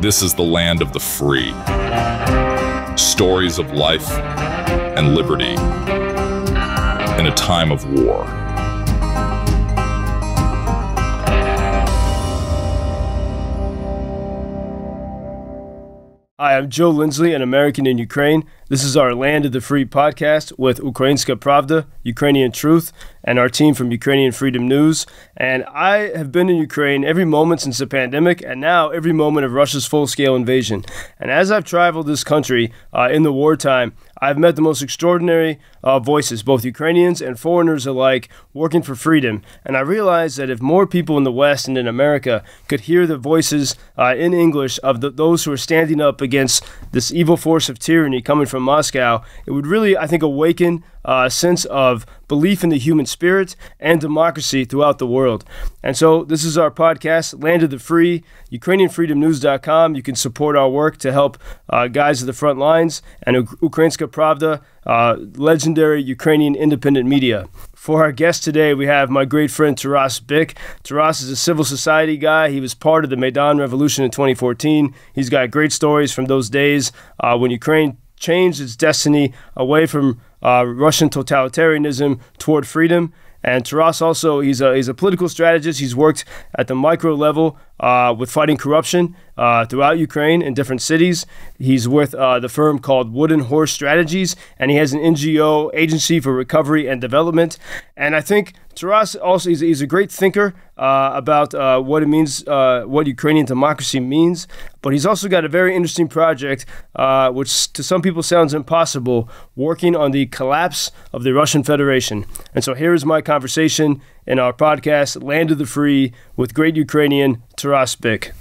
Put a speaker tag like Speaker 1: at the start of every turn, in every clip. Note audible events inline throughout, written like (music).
Speaker 1: This is the land of the free. Stories of life and liberty in a time of war.
Speaker 2: Hi, I'm Joe Lindsley, an American in Ukraine. This is our Land of the Free podcast with Ukrainska Pravda, Ukrainian Truth, and our team from Ukrainian Freedom News. And I have been in Ukraine every moment since the pandemic, and now every moment of Russia's full scale invasion. And as I've traveled this country uh, in the wartime, I've met the most extraordinary uh, voices, both Ukrainians and foreigners alike, working for freedom. And I realized that if more people in the West and in America could hear the voices uh, in English of the, those who are standing up against this evil force of tyranny coming from Moscow, it would really, I think, awaken a sense of belief in the human spirit and democracy throughout the world. And so, this is our podcast, Land of the Free, UkrainianFreedomNews.com. You can support our work to help uh, guys at the front lines and Ukrainska Pravda, uh, legendary Ukrainian independent media. For our guest today, we have my great friend Taras Byk. Taras is a civil society guy. He was part of the Maidan Revolution in 2014. He's got great stories from those days uh, when Ukraine changed its destiny away from uh, Russian totalitarianism toward freedom. And Taras also, he's a, he's a political strategist. He's worked at the micro level uh, with fighting corruption uh, throughout Ukraine in different cities. He's with uh, the firm called Wooden Horse Strategies, and he has an NGO agency for recovery and development. And I think Taras also is, he's a great thinker uh, about uh, what it means, uh, what Ukrainian democracy means. But he's also got a very interesting project, which to some people sounds impossible, working on the collapse of the Russian Federation. And so here is my conversation in our podcast, Land of the Free, with great Ukrainian Taras Byk.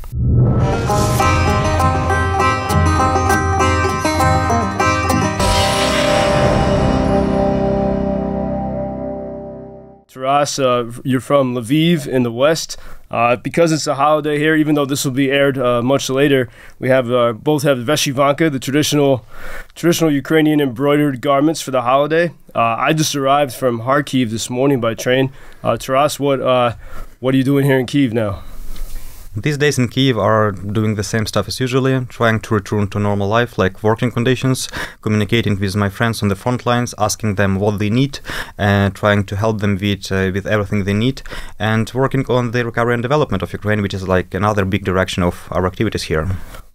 Speaker 2: Taras, uh, you're from Lviv in the west. Uh, because it's a holiday here, even though this will be aired uh, much later, we have uh, both have Vyshyvanka, the traditional traditional Ukrainian embroidered garments for the holiday. Uh, I just arrived from Kharkiv this morning by train. Uh, Taras, what what are you doing here in Kiev now?
Speaker 3: These days in Kiev are doing the same stuff as usually, trying to return to normal life, like working conditions, communicating with my friends on the front lines, asking them what they need, uh, trying to help them with uh, with everything they need, and working on the recovery and development of Ukraine, which is like another big direction of our activities here.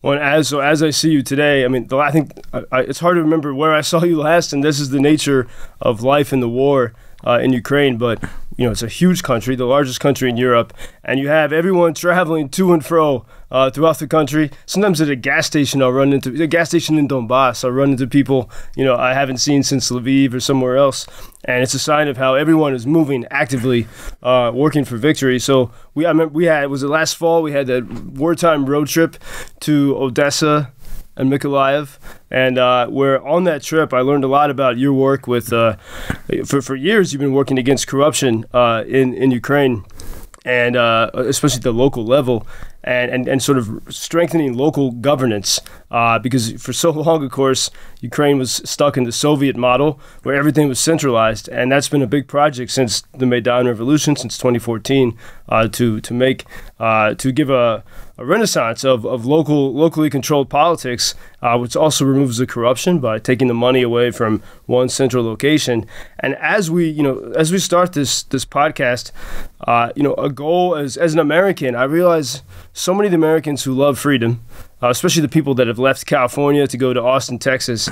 Speaker 2: Well, as so as I see you today, I mean, the, I think I, it's hard to remember where I saw you (laughs) last, and this is the nature of life in the war uh, in Ukraine. But you know, it's a huge country, the largest country in Europe, and you have everyone traveling to and fro uh, throughout the country. Sometimes at a gas station, I'll run into a gas station in Donbass. I'll run into people, you know, I haven't seen since Lviv or somewhere else, and it's a sign of how everyone is moving actively, uh, working for victory. So we, I remember we had was it last fall? We had that wartime road trip to Odessa and Mykolaiv. And uh, where on that trip, I learned a lot about your work with, uh, for, for years, you've been working against corruption uh, in, in Ukraine and uh, especially at the local level, and, and, and sort of strengthening local governance. Uh, because for so (laughs) long, of course, Ukraine was stuck in the Soviet model where everything was centralized, and that's been a big project since the Maidan Revolution, since 2014, uh, to to make uh, to give a, a renaissance of, of local locally controlled politics, uh, which also removes the corruption by taking the money away from one central location. And as we you know as we start this this podcast, uh, you know a goal as as an American, I realize so many of the Americans who love freedom, uh, especially the people that have left California to go to Austin, Texas,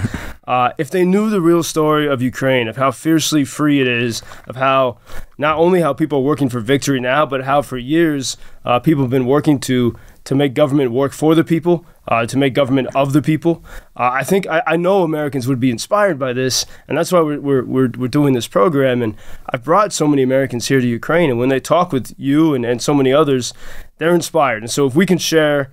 Speaker 2: uh, if they knew the real story of Ukraine, of how fiercely free it is, of how not only how people are working for victory now, but how for years uh, people have been working to to make government work for the people, uh, to make government of the people. Uh, I think I, I, know Americans would be inspired by this, and that's why we're, we're, we're, we're, doing this program. And I've brought so many Americans here to Ukraine, and when they talk with you and, and so many others, they're inspired. And so if we can share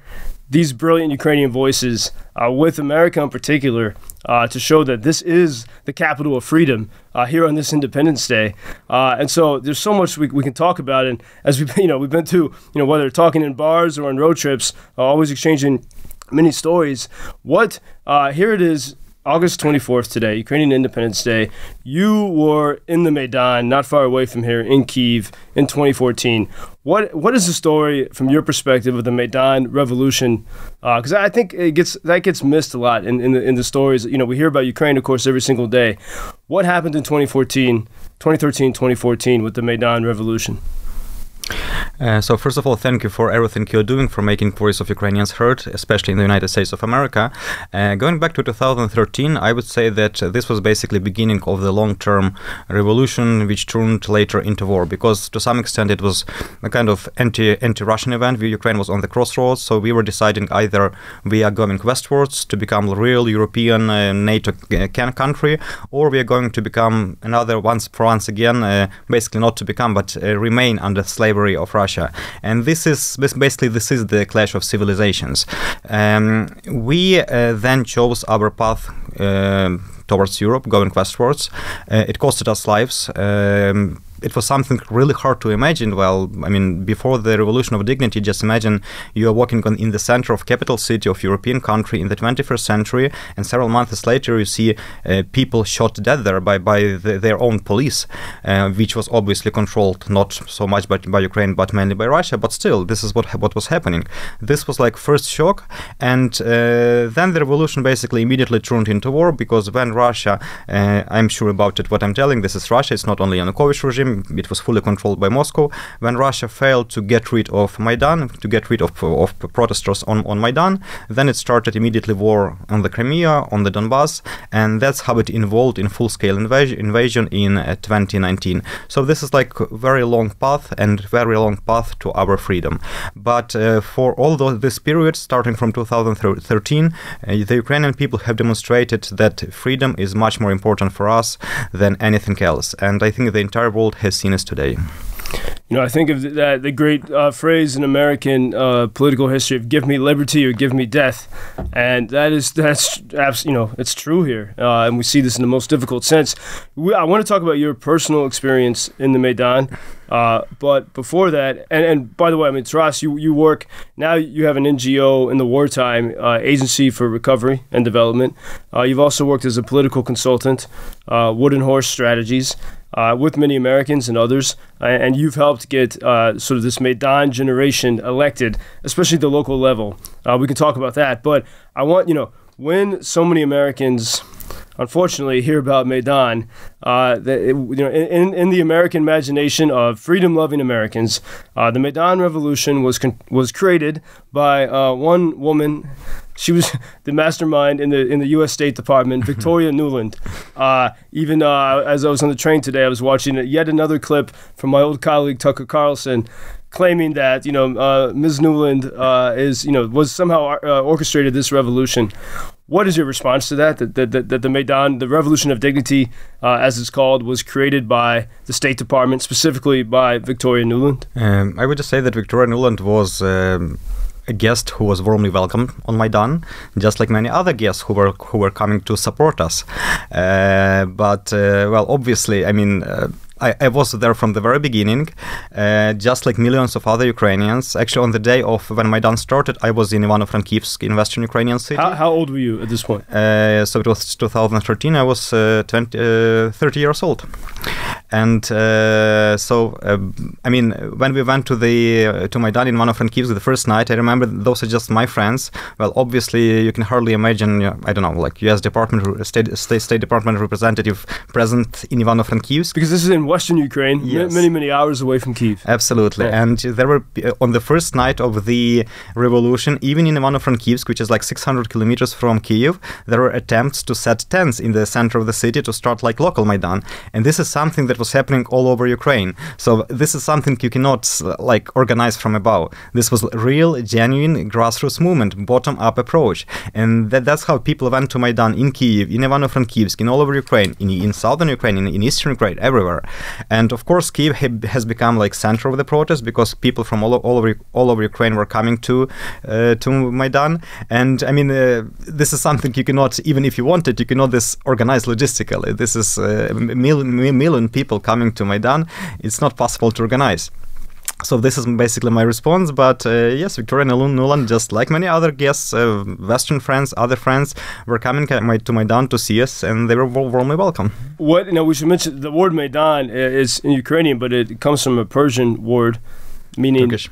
Speaker 2: these brilliant Ukrainian voices uh, with America in particular uh, to show that this is the capital of freedom uh, here on this Independence Day. Uh, and so there's so much we, we can talk about. And as we (laughs) you know we've been to you know whether talking in bars or on road trips, uh, always exchanging many stories. What uh, here it is August 24th today, Ukrainian Independence Day. You were in the Maidan, not far away from here, in Kiev, in 2014. What what is the story from your perspective of the Maidan revolution? Because uh, I think it gets that gets missed a lot in, in the in the stories. You know, we hear about Ukraine, of course, every single day. What happened in 2014, 2013, 2014 with the Maidan revolution?
Speaker 3: Uh, so first of all, thank you for everything you're doing for making voice of Ukrainians heard, especially in the United States of America. Uh, going back to 2013, I would say that this was basically beginning of the long-term revolution, which turned later into war, because to some extent it was a kind of anti anti-Russian event. Ukraine was on the crossroads, so we were deciding either we are going westwards to become a real European uh, NATO uh, country, or we are going to become another once for once again, uh, basically not to become but remain under slavery of Russia Russia. And this is basically this is the clash of civilizations. Um, we uh, then chose our path. Uh, towards Europe, going westwards. Uh, it costed us lives. Um, it was something really hard to imagine. Well, I mean, before the revolution of dignity, just imagine you are walking on, in the center of capital city of European country in the 21st century, and several months later you see uh, people shot dead there by by the, their own police, uh, which was obviously controlled not so much by, by Ukraine but mainly by Russia. But still, this is what what was happening. This was like first shock, and uh, then the revolution basically immediately turned into war because when Russia, uh, I'm sure about it. What I'm telling, this is Russia. It's not only Yanukovych regime time it was fully controlled by Moscow. When Russia failed to get rid of Maidan, to get rid of, of protesters on, on Maidan, then it started immediately war on the Crimea, on the Donbass, and that's how it involved in full-scale invasion, invasion in uh, 2019. So this is like a very long path and very long path to our freedom. But uh, for all those, this period, starting from 2013, uh, the Ukrainian people have demonstrated that freedom is much more important for us than anything else. And I think the entire world has seen us today.
Speaker 2: You know, I think of that the great uh, phrase in American uh, political history of "give me liberty or give me death," and that is that's you know it's true here, uh, and we see this in the most difficult sense. We, I want to talk about your personal experience in the Maidan, uh, but before that, and, and by the way, I mean Taras, you you work now. You have an NGO in the wartime uh, Agency for Recovery and Development. Uh, you've also worked as a political consultant, Wooden Horse Strategies uh, with many Americans and others, uh, and you've helped get uh, sort of this Maidan generation elected, especially at the local level. Uh, we can talk about that, but I want you know when so many Americans. Unfortunately, hear about Maidan. Uh, that you know, in, in the American imagination of freedom-loving Americans, uh, the Maidan Revolution was con- was created by one woman she was (laughs) the mastermind in the in the U.S. State Department, (laughs) Victoria Nuland. Uh, even uh, as I was on the train today, I was watching yet another clip from my old colleague Tucker Carlson, claiming that you know uh, Ms. Nuland uh, is you know was somehow uh, orchestrated this revolution. What is your response to that? That, that, that the Maidan, the Revolution of Dignity, uh, as it's called, was created by the State Department, specifically by Victoria Nuland?
Speaker 3: Um, I would just say that Victoria Nuland was. Um a guest who was warmly welcomed on Maidan, just like many other guests who were who were coming to support us. Uh, but uh, well, obviously, I mean. Uh, I, I, was there from the very beginning, uh, just like millions of other Ukrainians. Actually, on the day of when Maidan started, I was in Ivano-Frankivsk in Western Ukrainian city.
Speaker 2: How, how, old were you at this point?
Speaker 3: Uh, so it was 2013. I was uh, 20, 30 years old. And uh, so, uh, I mean, when we went to the uh, to Maidan in Ivano-Frankivsk the first night, I remember those are just my friends. Well, obviously, you can hardly imagine. I don't know, like U.S. Department, State State, State Department representative present in Ivano-Frankivsk.
Speaker 2: Because this is in Western Ukraine, yes. many many hours away from Kiev.
Speaker 3: Absolutely, yeah. and there were uh, on the first night of the revolution, even in Ivano-Frankivsk, which is like 600 kilometers from Kiev, there were attempts to set tents in the center of the city to start like local Maidan, and this is something that was happening all over Ukraine. So this is something you cannot like organize from above. This was real, genuine grassroots movement, bottom-up approach, and that, that's how people went to Maidan in Kiev, in Ivano-Frankivsk, in all over Ukraine, in, in southern Ukraine, in, in eastern Ukraine, everywhere. And of course, Kiev ha- has become like center of the protest because people from all, all over all over Ukraine were coming to uh, to Maidan. And I mean, uh, this is something you cannot, even if you wanted, you cannot this organize logistically. This is uh, a million, million people coming to Maidan. It's not possible to organize. So this is basically my response. But uh, yes, Victoria Nuland, just like many other guests, uh, Western friends, other friends, were coming to Maidan to see us, and they were warmly welcome.
Speaker 2: What you know, we should mention the word Maidan is in Ukrainian, but it comes from a Persian word, meaning
Speaker 3: Turkish,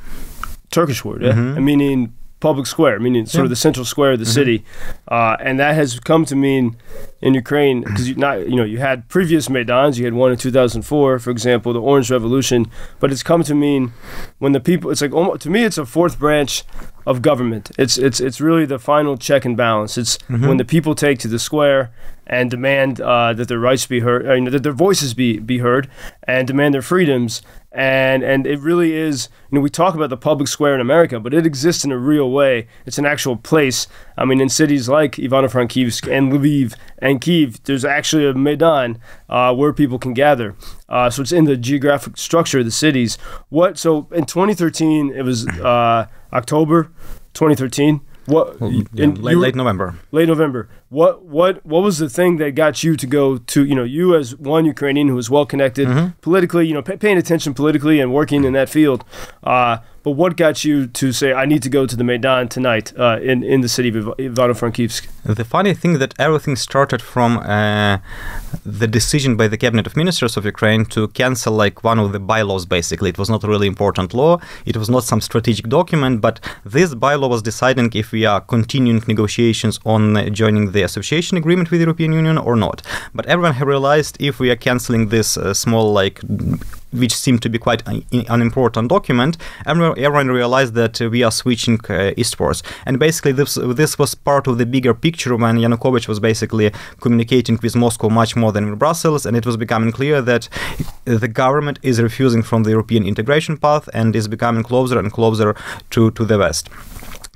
Speaker 2: Turkish word, yeah, mm-hmm. meaning public square, meaning sort yeah. of the central square of the mm-hmm. city, uh, and that has come to mean in Ukraine because you not you know you had previous Maidans, you had one in 2004, for example, the Orange Revolution, but it's come to mean when the people, it's like almost, to me, it's a fourth branch of government. It's it's it's really the final check and balance. It's mm-hmm. when the people take to the square and demand uh, that their rights be heard, uh, you know, that their voices be be heard, and demand their freedoms. And and it really is. You know, we talk about the public square in America, but it exists in a real way. It's an actual place. I mean, in cities like Ivano-Frankivsk and Lviv and Kiev, there's actually a Maidan uh, where people can gather. Uh, so it's in the geographic structure of the cities. What? So in 2013, it was uh, October 2013. What
Speaker 3: well, yeah, late, late, November.
Speaker 2: Late November. What what what was the thing that got you to go to you know you as one Ukrainian who was well connected mm-hmm. politically, you know, pay, paying attention politically and working in that field. Uh, but what got you to say, I need to go to the Maidan tonight uh, in, in the city of Ivano-Frankivsk?
Speaker 3: The funny thing that everything started from uh, the decision by the cabinet of ministers of Ukraine to cancel like one of the bylaws. Basically, it was not a really important law. It was not some strategic document, but this bylaw was deciding if we are continuing negotiations on joining the association agreement with the European Union or not. But everyone had realized if we are canceling this uh, small like which seemed to be quite an important document, everyone realized that we are switching uh, eastwards. And basically, this this was part of the bigger picture when Yanukovych was basically communicating with Moscow much more than with Brussels, and it was becoming clear that the government is refusing from the European integration path and is becoming closer and closer to, to the West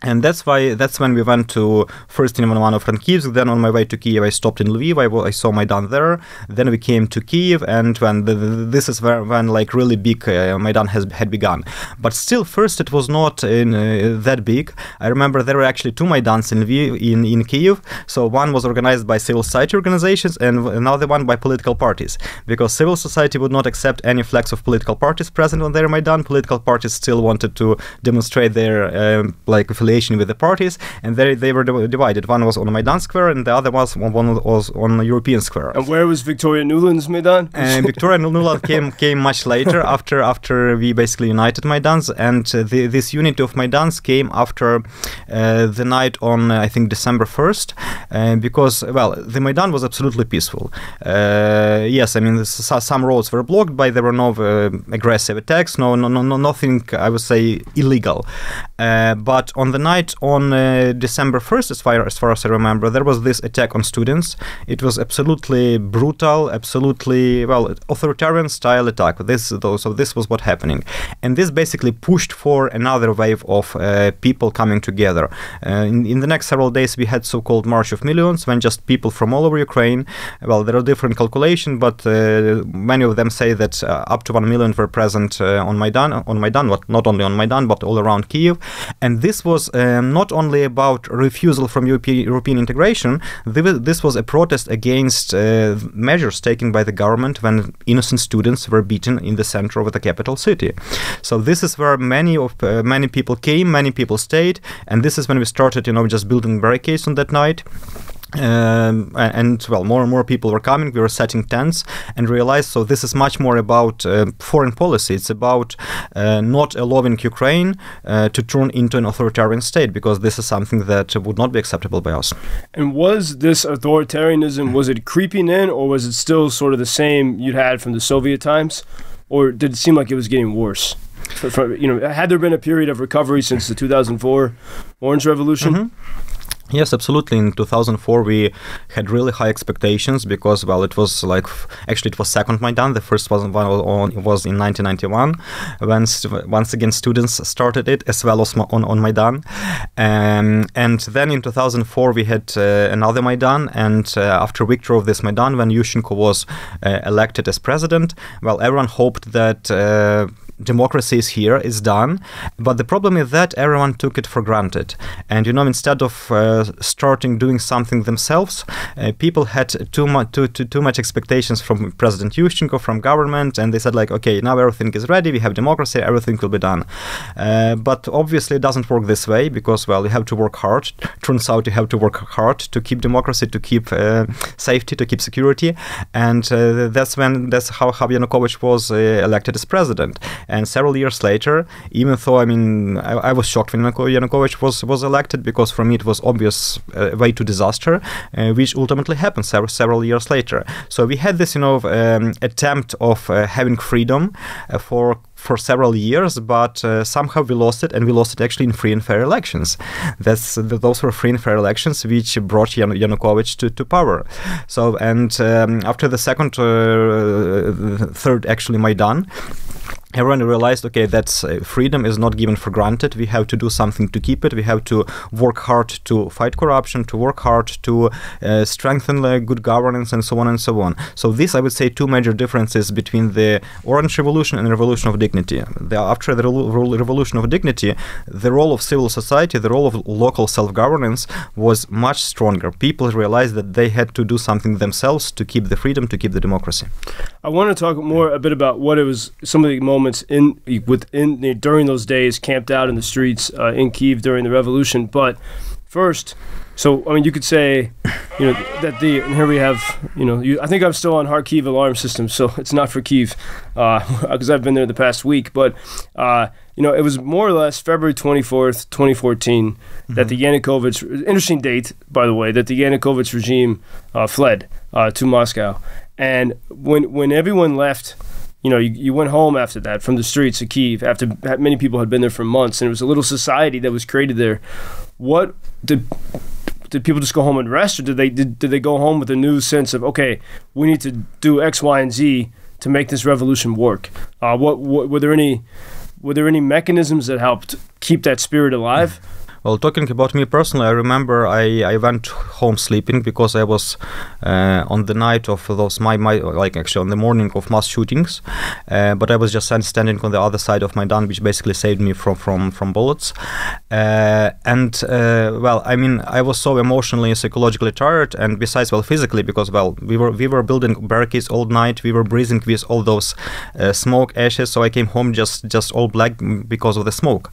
Speaker 3: and that's why that's when we went to first in Ivano-Frankivsk. Then on my way to Kiev, I stopped in Lviv. I, I saw Maidan there. Then we came to Kiev, and when the, this is where when like really big uh, Maidan has had begun. But still, first it was not in, uh, that big. I remember there were actually two Maidans in Lviv in in Kiev. So one was organized by civil society organizations, and another one by political parties. Because civil society would not accept any flags of political parties present on their Maidan. Political parties still wanted to demonstrate their um, like affiliation with the parties, and they, they were divided. One was on Maidan Square, and the other was one was on European Square.
Speaker 2: And where was Victoria Nuland's Maidan?
Speaker 3: And (laughs) Victoria Nuland came came much later after after we basically united Maidans, and uh, the, this unity of Maidans came after uh, the night on uh, I think December first, uh, because well the Maidan was absolutely peaceful. Uh, yes, I mean some roads were blocked, but there were no uh, aggressive attacks, no, no no nothing I would say illegal. but on the night on uh, December 1st, as far, as far as I remember, there was this attack on students. It was absolutely brutal, absolutely, well, authoritarian style attack. This, so this was what happening. And this basically pushed for another wave of uh, people coming together. Uh, in, in, the next several days, we had so-called March of Millions, when just people from all over Ukraine, well, there are different calculations, but uh, many of them say that uh, up to 1 million were present on Maidan, on Maidan, not only on Maidan, but all around Kiev. And this was um, not only about refusal from European, European integration, this was a protest against uh, measures taken by the government when innocent students were beaten in the center of the capital city. So this is where many of uh, many people came, many people stayed, and this is when we started, you know, just building barricades on that night. Um, and well, more and more people were coming. We were setting tents and realized so this is much more about uh, foreign policy. It's about uh, not allowing Ukraine uh, to turn into an authoritarian state because this is something that would not be acceptable by us.
Speaker 2: And was this authoritarianism was it creeping in, or was it still sort of the same you'd had from the Soviet times, or did it seem like it was getting worse? For, for, you know, had there been a period of recovery since the 2004 Orange Revolution? Mm-hmm.
Speaker 3: Yes, absolutely. In 2004, we had really high expectations because, well, it was like actually it was second Maidan. The first was one was in 1991 when once again students started it as well as on on Maidan, um, and then in 2004 we had uh, another Maidan, and uh, after victory of this Maidan, when Yushchenko was uh, elected as president, well, everyone hoped that uh, democracy is here, it's done. But the problem is that everyone took it for granted. And you know, instead of uh, starting doing something themselves, uh, people had too much too, too, too much expectations from President Yushchenko, from government, and they said like, okay, now everything is ready, we have democracy, everything will be done. Uh, but obviously, it doesn't work this way because well, you have to work hard. Turns out you have to work hard to keep democracy, to keep uh, safety, to keep security, and uh, that's when that's how Yanukovych was uh, elected as president. And several years later, even though I mean I, I was shocked when Yanukovych was was elected because for me it was obvious uh, way to disaster, uh, which ultimately happened several several years later. So we had this you know um, attempt of uh, having freedom uh, for for several years, but uh, somehow we lost it, and we lost it actually in free and fair elections. That's those were free and fair elections which brought Yan- Yanukovych to, to power. So, and um, after the second, uh, third actually Maidan everyone realized okay that's uh, freedom is not given for granted. We have to do something to keep it. We have to work hard to fight corruption to work hard to uh, strengthen good governance and so on and so on. So this i would say two major differences between the orange revolution and the revolution of dignity. The, after the re- revolution of dignity the role of civil society the role of local self-governance was much stronger. People realized that they had to do something themselves to keep the freedom to keep the democracy.
Speaker 2: I want to talk more a bit about what it was some of the moments moments in within during those days camped out in the streets uh, in Kiev during the revolution. But first, so I mean, you could say, you know, that the and here we have, you know, you, I think I'm still on Kharkiv alarm system, so (laughs) it's not for Kiev because uh, (laughs) I've been there the past week. But uh, you know, it was more or less February 24th, 2014, mm-hmm. that the Yanukovych interesting date by the way that the Yanukovych regime uh, fled uh, to Moscow, and when when everyone left you know, you, you went home after that from the streets of Kiev after many people had been there for months, and it was a little society that was created there. What did did people just go home and rest, or did they did, did they go home with a new sense of okay, we need to do X, Y, and Z to make this revolution work? Uh, what, what were there any were there any mechanisms that helped keep that spirit alive?
Speaker 3: Well, talking about me personally, I remember I, I went home sleeping because I was uh, on the night of those my, my like actually on the morning of mass shootings, uh, but I was just standing on the other side of my Maidan, which basically saved me from from from bullets. Uh, and uh, well, I mean, I was so emotionally and psychologically tired, and besides, well, physically because well, we were we were building barricades all night, we were breathing with all those uh, smoke ashes, so I came home just just all black because of the smoke.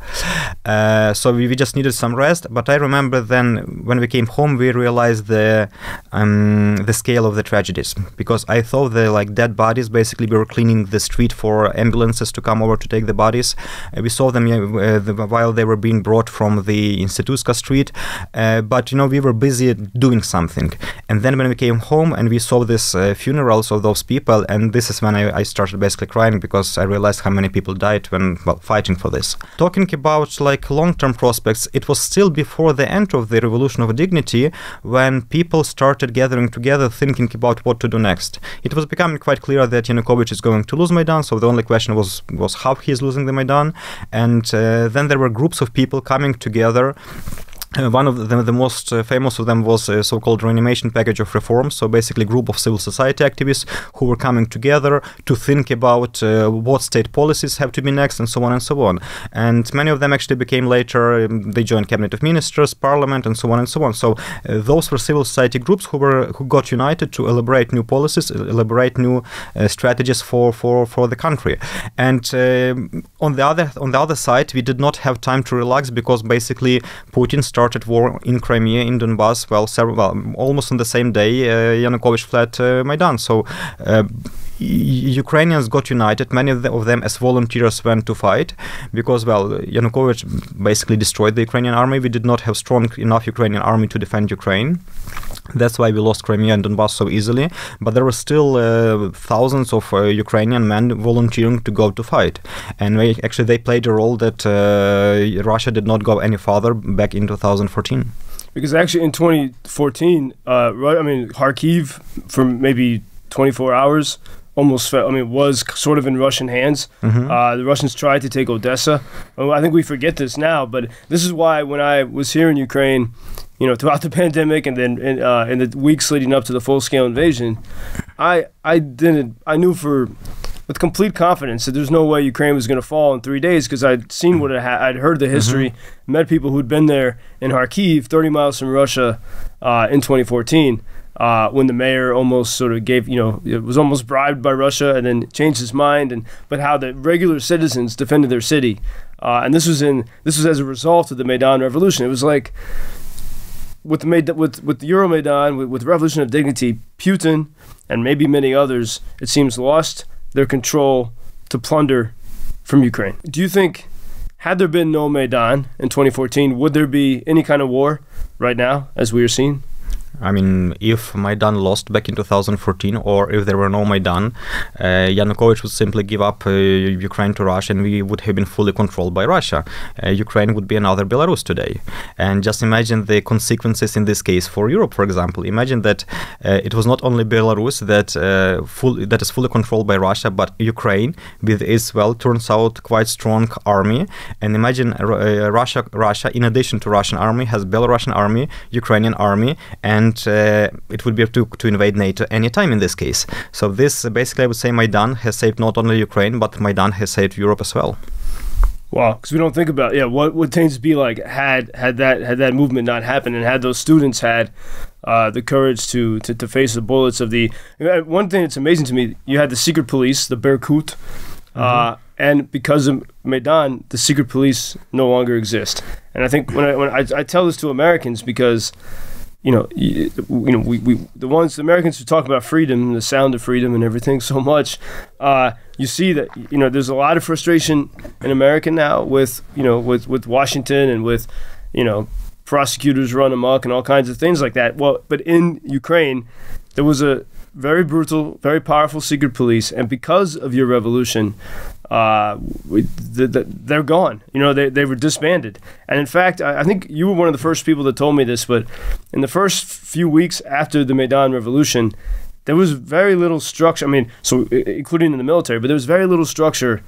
Speaker 3: Uh, so we, we just needed some rest. But I remember then when we came home, we realized the um, the scale of the tragedies because I thought the like dead bodies. Basically, we were cleaning the street for ambulances to come over to take the bodies. Uh, we saw them uh, the, while they were being brought from the Institutska street. Uh, but you know, we were busy doing something. And then when we came home and we saw this uh, funerals of those people, and this is when I, I started basically crying because I realized how many people died when well fighting for this. Talking about like long-term prospects, it was still before the end of the revolution of dignity when people started gathering together thinking about what to do next. It was becoming quite clear that Yanukovych is going to lose Maidan, so the only question was was how he is losing the Maidan, and uh, then there were groups of people coming together uh, one of them, the most uh, famous of them was a so-called reanimation package of reforms. So basically, a group of civil society activists who were coming together to think about uh, what state policies have to be next, and so on and so on. And many of them actually became later. Um, they joined cabinet of ministers, parliament, and so on and so on. So uh, those were civil society groups who were who got united to elaborate new policies, elaborate new uh, strategies for for for the country. And um, on the other on the other side, we did not have time to relax because basically Putin started war in Crimea, in Donbass, well, several, well almost on the same day, uh, Yanukovych fled uh, Maidan. So uh, Ukrainians got united. Many of, them, as volunteers, went to fight because, well, Yanukovych basically destroyed the Ukrainian army. We did not have strong enough Ukrainian army to defend Ukraine. That's why we lost Crimea and Donbass so easily. But there were still uh, thousands of uh, Ukrainian men volunteering to go to fight, and they, actually they played a role that uh, Russia did not go any farther back in 2014.
Speaker 2: Because actually in 2014, uh, I mean Kharkiv for maybe 24 hours almost I mean, was sort of in Russian hands. Mm-hmm. Uh, the Russians tried to take Odessa. I think we forget this now, but this is why when I was here in Ukraine you know, throughout the (laughs) pandemic and then in, uh, in the weeks leading up to the full scale invasion, I I didn't I knew for with complete confidence that there's no way Ukraine was going to fall in three days because I'd seen what it had, I'd heard the history, mm-hmm. met people who'd been there in Kharkiv, 30 miles from Russia, uh, in 2014. Uh, when the mayor almost sort of gave, you know, it was almost bribed by Russia and then changed his mind, and but how the regular citizens defended their city, uh, and this was in this was as a result of the Maidan Revolution. It was like with the with with Euromaidan, with, with Revolution of Dignity, Putin and maybe many others, it seems, lost their control to plunder from Ukraine. Do you think, had there been no Maidan in 2014, would there be any kind of war right now, as we are seeing?
Speaker 3: I mean, if Maidan lost back in 2014, or if there were no Maidan, uh, Yanukovych would simply give up uh, Ukraine to Russia, and we would have been fully controlled by Russia. Uh, Ukraine would be another Belarus today. And just imagine the consequences in this case for Europe, for example. Imagine that uh, it was not only Belarus that uh, full, that is fully controlled by Russia, but Ukraine with its well turns out quite strong army. And imagine uh, Russia, Russia in addition to Russian army, has Belarusian army, Ukrainian army, and and uh, it would be to, to invade NATO anytime in this case. So this uh, basically, I would say, Maidan has saved not only Ukraine, but Maidan has saved Europe as well.
Speaker 2: Wow, because we don't think about yeah what would things be like had had that had that movement not happened and had those students had uh, the courage to, to to face the bullets of the one thing that's amazing to me you had the secret police the Berkut uh, mm-hmm. and because of Maidan the secret police no longer exist and I think when I when I, I tell this to Americans because you know, you, you know, we, we the ones the Americans who talk about freedom, the sound of freedom, and everything so much. Uh, you see that you know there's a lot of frustration in America now with you know with with Washington and with you know prosecutors run amok and all kinds of things like that. Well, but in Ukraine, there was a very brutal, very powerful secret police, and because of your revolution, uh, we, the, the, they're gone. You know, they, they were disbanded. And in fact, I, I, think you were one of the first people that told me this, but in the first few weeks after the Maidan Revolution, there was very little structure. I mean, so including in the military, but there was very little structure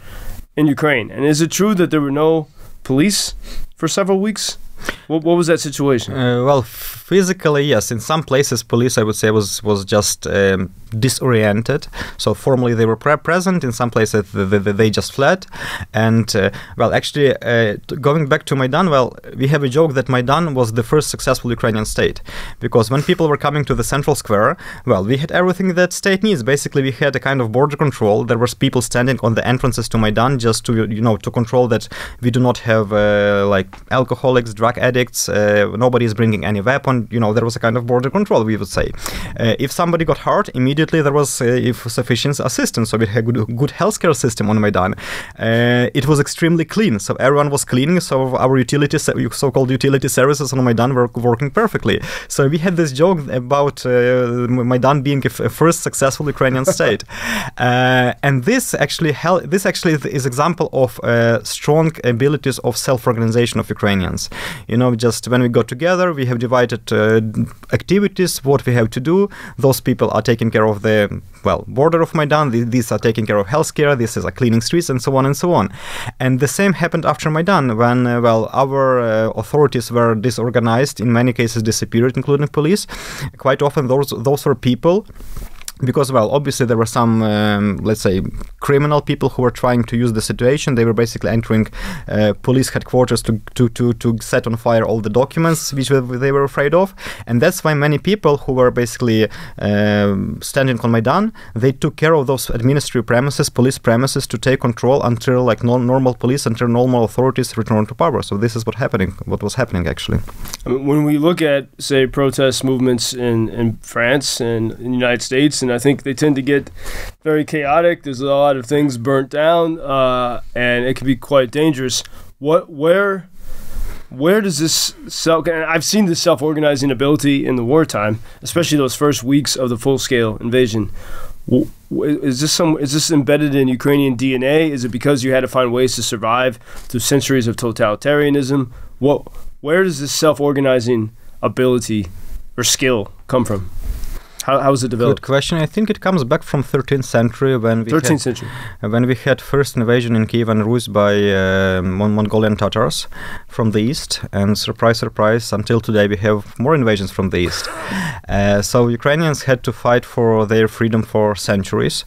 Speaker 2: in Ukraine. And is it true that there were no police for several weeks? What, what was that situation?
Speaker 3: Uh, well, physically, yes. In some places, police, I would say, was was just um, disoriented. So formally, they were pre- present. In some places, they, they, they just fled. And uh, well, actually, uh, going back to Maidan, well, we have a joke that Maidan was the first successful Ukrainian state, because when people were coming to the central square, well, we had everything that state needs. Basically, we had a kind of border control. There was people standing on the entrances to Maidan just to you know to control that we do not have uh, like alcoholics, drug addicts. Uh, nobody is bringing any weapon. You know, there was a kind of border control. We would say, uh, if somebody got hurt, immediately immediately there was uh, sufficient assistance. So we had a good, good healthcare system on Maidan. Uh, it was extremely clean, so everyone was cleaning. So our utility, so-called utility services on Maidan were working perfectly. So we had this joke about uh, Maidan being a, first successful Ukrainian (laughs) state, uh, and this actually hel- this actually is example of uh, strong abilities of self-organization of Ukrainians. You know, just when we got together, we have divided uh, activities, what we have to do. Those people are taking care of the well border of Maidan. These are taking care of healthcare. This is a cleaning streets and so on and so on. And the same happened after Maidan when uh, well our uh, authorities were disorganized. In many cases, disappeared, including police. Quite often, those those were people because well obviously there were some um, let's say criminal people who were trying to use the situation. They were basically entering uh, police headquarters to, to, to, to set on fire all the documents which they were afraid of. And that's why many people who were basically um, standing on Maidan they took care of those administrative premises police premises to take control until like no- normal police until normal authorities return to power. So this is what happening what was happening actually.
Speaker 2: When we look at say protest movements in, in France and in the United States and I think they tend to get very chaotic. There's a lot of things burnt down, uh, and it can be quite dangerous. What, where, where does this self? I've seen this self-organizing ability in the wartime, especially those first weeks of the full-scale invasion. Is this some? Is this embedded in Ukrainian DNA? Is it because you had to find ways to survive through centuries of totalitarianism? What? Where does this self-organizing ability or skill come from? How, how was it developed?
Speaker 3: Good question. I think it comes back from 13th century when we
Speaker 2: 13th
Speaker 3: had,
Speaker 2: century.
Speaker 3: when we had first invasion in Kievan Rus by uh, Mon- Mongolian Tatars from the east, and surprise, surprise, until today we have more invasions from the east. (laughs) Uh, so Ukrainians had to fight for their freedom for centuries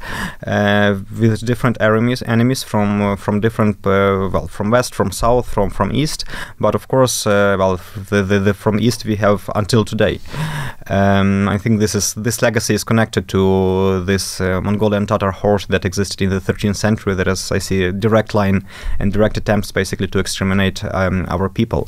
Speaker 3: uh, with different enemies, enemies from uh, from different uh, well from west, from south, from from east. But of course, uh, well, the, the, the from east we have until today. Um, I think this is this legacy is connected to this uh, Mongolian Tatar horde that existed in the 13th century. That is, I see, a direct line and direct attempts basically to exterminate um, our people.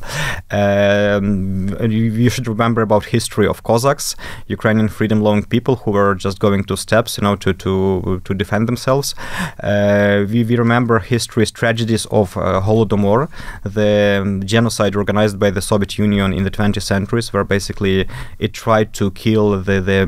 Speaker 3: Um, you, you should remember about history of Cossacks, Ukrainian freedom-loving people who were just going to steppes, you know, to to to defend themselves. Uh, we, we remember history's tragedies of uh, Holodomor, the um, genocide organized by the Soviet Union in the 20th centuries, where basically it tried to kill the the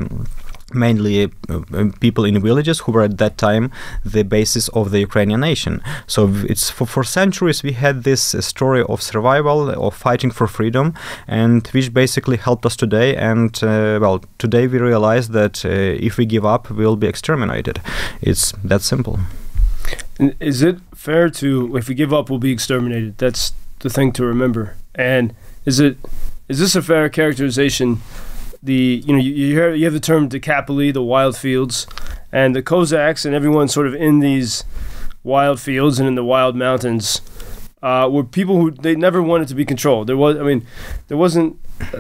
Speaker 3: mainly uh, uh, people in villages who were at that time the basis of the Ukrainian nation. So it's for, for centuries we had this uh, story of survival, of fighting for freedom, and which basically helped us today. And uh, well, today we realize that uh, if we give up, we'll be exterminated. It's that simple.
Speaker 2: Is it fair to, if we give up, we'll be exterminated? That's the thing to remember. And is it, is this a fair characterization? The you know you you, hear, you have the term Dyke Pole, the wild fields, and the Cossacks and everyone sort of in these wild fields and in the wild mountains uh, were people who they never wanted to be controlled. There was, I mean, there wasn't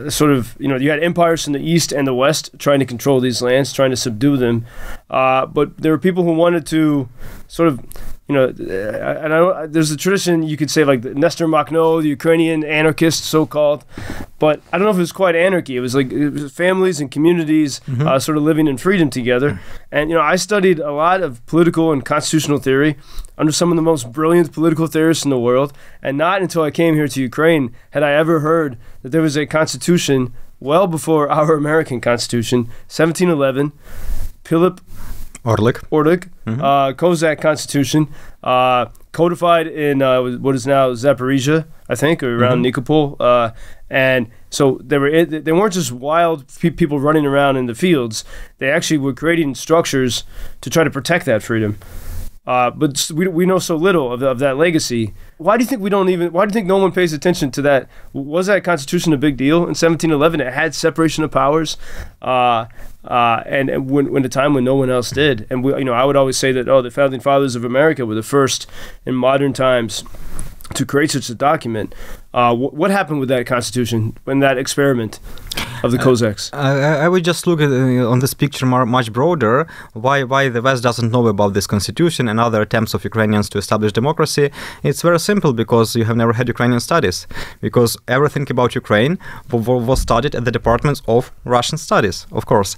Speaker 2: sort of you know you had empires from the east and the west trying to control these lands, trying to subdue them, uh, but there were people who wanted to sort of you know, uh, and I don't, there's a tradition you could say like the Nestor Makhno, the Ukrainian anarchist, so-called, but I don't know if it was quite anarchy. It was like it was families and communities uh, sort of living in freedom together. And you know, I studied a lot of political and constitutional theory under some of the most brilliant political theorists in the world, and not until I came here to Ukraine had I ever heard that there was a constitution well before our American Constitution, 1711. Philip
Speaker 3: Orlik.
Speaker 2: Orlik, uh, Kozak Constitution, uh, codified in uh, what is now Zaporizhia, I think, or around Nikopol. Uh, and so they were they weren't just wild pe- people running around in the fields. They actually were creating structures to try to protect that freedom. Uh, but we, we know so little of, of that legacy. Why do you think we don't even? Why do you think no one pays attention to that? Was that Constitution a big deal in 1711? It had separation of powers, uh, uh, and, and when, when the time when no one else did. And we, you know, I would always say that oh, the founding fathers of America were the first in modern times to create such a document. Uh, wh- what happened with that Constitution when that experiment of the Cossacks?
Speaker 3: I, I- I would just look at uh, on this picture more, much broader. Why why the West doesn't know about this constitution and other attempts of Ukrainians to establish democracy? It's very simple because you have never had Ukrainian studies. Because everything about Ukraine w- w- was studied at the departments of Russian studies, of course.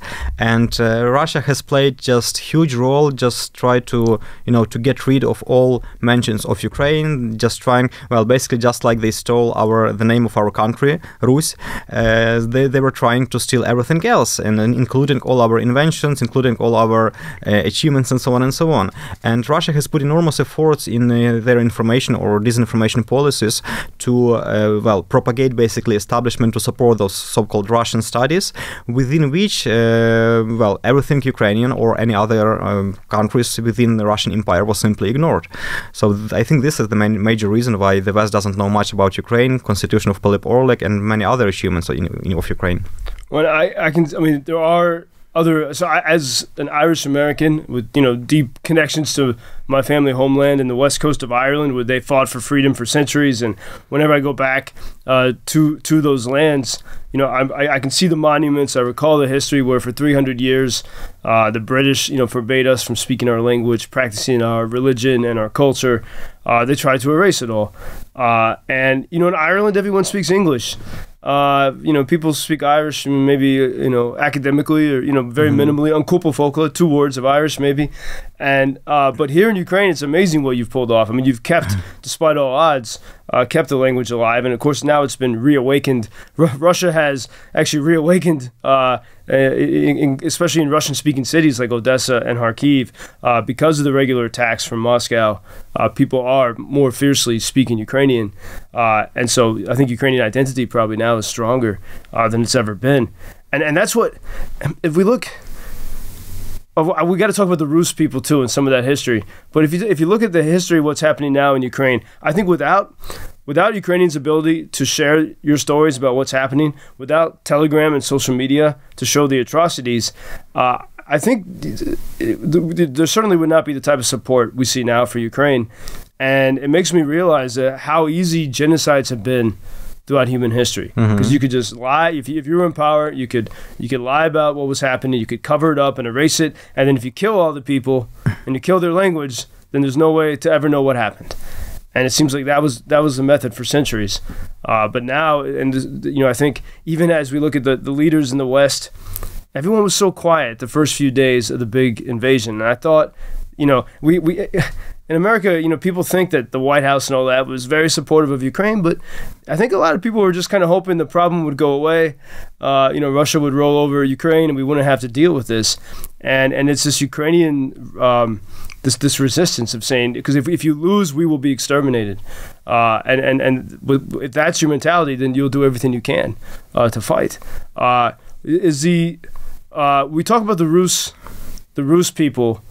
Speaker 3: And uh, Russia has played just huge role, just try to you know to get rid of all mentions of Ukraine, just trying well basically just like they stole our the name of our country, Rus. Uh, they, they were trying to steal everything else, and, and including all our inventions, including all our uh, achievements, and so on and so on. And Russia has put enormous efforts in uh, their information or disinformation policies to uh, well propagate basically establishment to support those so-called Russian studies, within which well everything Ukrainian or any other um, countries within the Russian Empire was simply ignored. So th- I think this is the main major reason why the West doesn't know much about Ukraine, constitution of Philip Orlik, and many other achievements in, in, of Ukraine.
Speaker 2: Well, I, I can. I mean, there are other. So, I, as an Irish American with you know deep connections to my family homeland in the west coast of Ireland, where they fought for freedom for centuries, and whenever I go back uh, to to those lands, you know, I, I, I can see the monuments. I recall the history where for 300 years, uh, the British, you know, forbade us from speaking our language, practicing our religion and our culture. Uh, they tried to erase it all. Uh, and you know, in Ireland, everyone speaks English uh, you know, people speak Irish maybe, you know, academically or, you know, very minimally, unkupofokla, two words of Irish maybe. And, uh, but here in Ukraine, it's amazing what you've pulled off. I mean, you've kept, (sighs) despite all odds, uh, kept the language alive. And of course, now it's been reawakened. Ru- Russia has actually reawakened, uh, in, in, especially in Russian speaking cities like Odessa and Kharkiv, uh, because of the regular attacks from Moscow. Uh, people are more fiercely speaking Ukrainian. Uh, and so I think Ukrainian identity probably now is stronger uh, than it's ever been. And, and that's what, if we look, we got to talk about the Rus people too and some of that history. But if you if you look at the history of what's happening now in Ukraine, I think without without Ukrainians' ability to share your stories about what's happening, without Telegram and social media to show the atrocities, uh, I think there certainly would not be the type of support we see now for Ukraine. And it makes me realize that how easy genocides have been throughout human history because mm-hmm. you could just lie if you, if you were in power you could you could lie about what was happening you could cover it up and erase it and then if you kill all the people (laughs) and you kill their language then there's no way to ever know what happened and it seems like that was that was the method for centuries. Uh, but now, and you know, I think even as we look at the, the leaders in the West, everyone was so quiet the first few days of the big invasion. And I thought, you know, we we (laughs) in America, you know, people think that the White House and all that was very supportive of Ukraine, but I think a lot of people were just kind of hoping the problem would go away. Uh, you know, Russia would roll over Ukraine, and we wouldn't have to deal with this. And and it's this Ukrainian. Um, this this resistance of saying because if, if you lose we will be exterminated uh, and and and if that's your mentality then you'll do everything you can uh, to fight uh, is the uh, we talk about the Rus the Rus people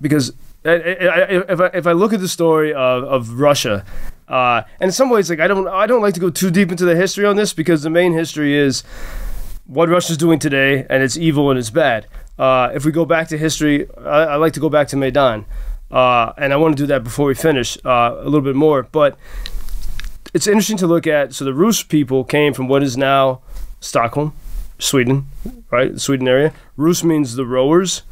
Speaker 2: because if I, if I look at the story of, of Russia uh, and in some ways like I don't I don't like to go too deep into the history on this because the main history is what Russia's doing today and it's evil and it's bad uh, if we go back to history, I, I, like to go back to Maidan, uh, and I want to do that before we finish uh, a little bit more. But it's interesting to look at. So the Rus people came from what is now Stockholm, Sweden, right? The Sweden area. Rus means the rowers,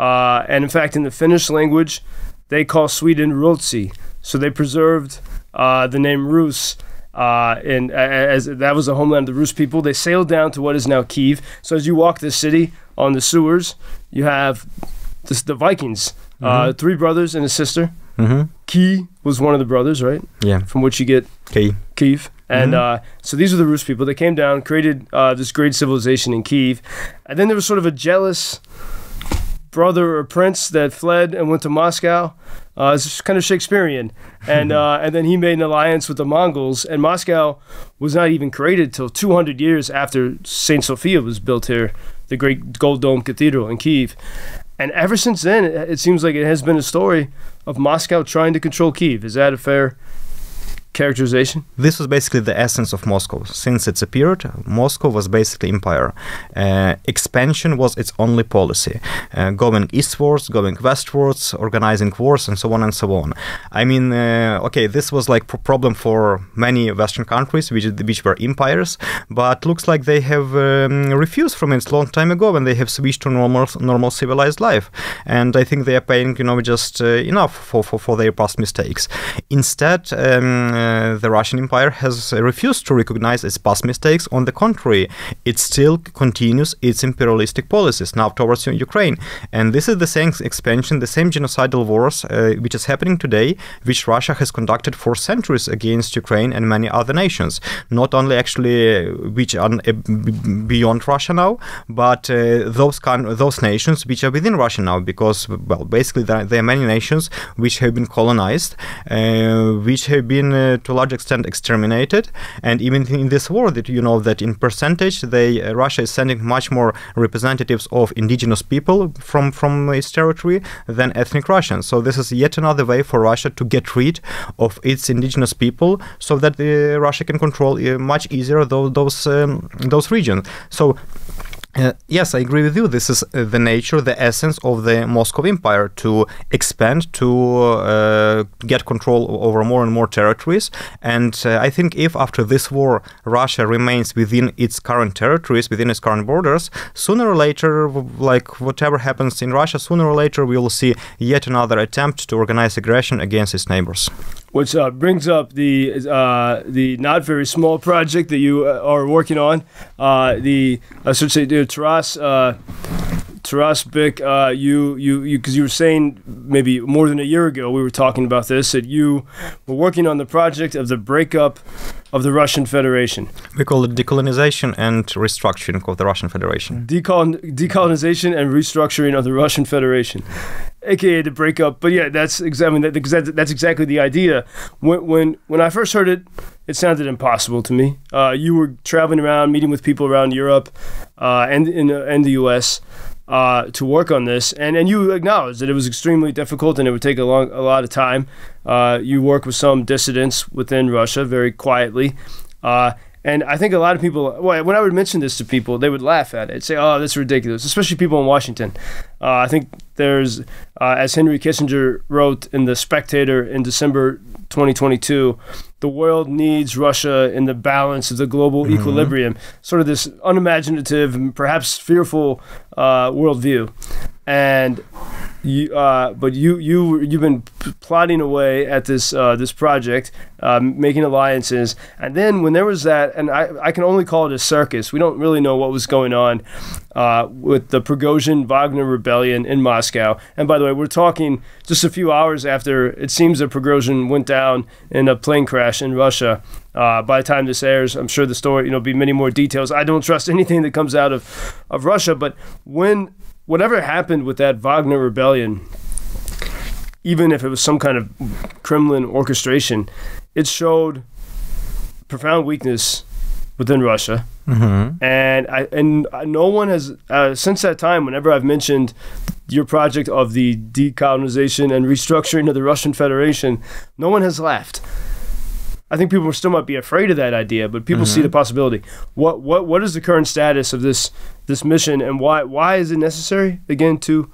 Speaker 2: uh, and in fact, in the Finnish language, they call Sweden Ruotsi. So they preserved uh, the name Rus. Uh, and as that was the homeland of the Rus people, they sailed down to what is now Kiev. So as you walk the city, on the sewers, you have this, the Vikings, uh, mm-hmm. three brothers and a sister. Mm-hmm. Kyi was one of the brothers, right?
Speaker 3: Yeah.
Speaker 2: From which you get
Speaker 3: Key.
Speaker 2: Kiev. And mm-hmm. uh, so these are the Rus people. They came down, created uh, this great civilization in Kiev. And then there was sort of a jealous brother or prince that fled and went to Moscow. Uh, it's kind of Shakespearean, and (laughs) uh, and then he made an alliance with the Mongols. And Moscow was not even created till 200 years after Saint Sophia was built here the great Gold Dome Cathedral in Kiev. And ever since then, it, it seems like it has been a story of Moscow trying to control Kiev. Is that a fair characterization?
Speaker 3: This was basically the essence of Moscow. Since its appeared, Moscow was basically empire. Uh, expansion was its only policy, uh, going eastwards, going westwards, organizing wars, and so on and so on. I mean, uh, okay, this was like a problem for many Western countries, which which were empires, but looks like they have um, refused from it long time ago, and they have switched to normal normal civilized life. And I think they are paying, you know, just uh, enough for, for, for their past mistakes. Instead. Um, uh, the Russian Empire has refused to recognize its past mistakes. On the contrary, it still continues its imperialistic policies now towards Ukraine. And this is the same expansion, the same genocidal wars uh, which is happening today, which Russia has conducted for centuries against Ukraine and many other nations. Not only actually uh, which are uh, beyond Russia now, but uh, those con- those nations which are within Russia now, because well, basically there, there are many nations which have been colonized, which have been to a large extent exterminated. And even in this war, that you know that in percentage, they uh, Russia is sending much more representatives of indigenous people from from its territory than ethnic Russians. So this is yet another way for Russia to get rid of its indigenous people, so that uh, Russia can control uh, much easier those those um, those regions. So uh, yes, I agree with you. This is uh, the nature, the essence of the Moscow Empire to expand, to uh, get control over more and more territories. And uh, I think if after this war Russia remains within its current territories, within its current borders, sooner or later, like whatever happens in Russia, sooner or later we will see yet another attempt to organize aggression against its neighbors
Speaker 2: which uh, brings up the uh, the not very small project that you uh, are working on. Uh, the I should say, the Taras. Uh, Taras Byk, uh, you you you because you were saying maybe more than a year ago we were talking about this that you were working on the project of the breakup of the Russian Federation.
Speaker 3: We call it decolonization and restructuring of the Russian Federation.
Speaker 2: Decol- decolonization and restructuring of the Russian Federation, aka the breakup. But yeah, that's exactly that, that's exactly the idea. When when when I first heard it, it sounded impossible to me. Uh, you were traveling around, meeting with people around Europe uh, and in and the U.S. uh, to work on this, and and you acknowledge that it was extremely difficult and it would take a long a lot of time. Uh, you work with some dissidents within Russia very quietly. Uh, and I think a lot of people, well, when I would mention this to people, they would laugh at it, say, "Oh, that's ridiculous," especially people in Washington. Uh, I think there's, uh, as Henry Kissinger wrote in the Spectator in December 2022, the world needs Russia in the balance of the global mm-hmm. equilibrium. Sort of this unimaginative and perhaps fearful uh, worldview, and you, uh, but you you you've been plotting away at this uh, this project, um, making alliances, and then when there was that, and I I can only call it a circus. We don't really know what was going on uh, with the Prigozhin Wagner rebellion in Moscow. And by the way, we're talking just a few hours after it seems that Prigozhin went down in a plane crash in Russia. Uh, by the time this airs, I'm sure the story, you know, be many more details. I don't trust anything that comes out of, of Russia, but when whatever happened with that Wagner rebellion, even if it was some kind of Kremlin orchestration, it showed profound weakness within Russia. Mm-hmm. And I and no one has uh, since that time. Whenever I've mentioned your project of the decolonization and restructuring of the Russian Federation, no one has laughed. I think people still might be afraid of that idea, but people mm-hmm. see the possibility. What what what is the current status of this this mission, and why why is it necessary again to,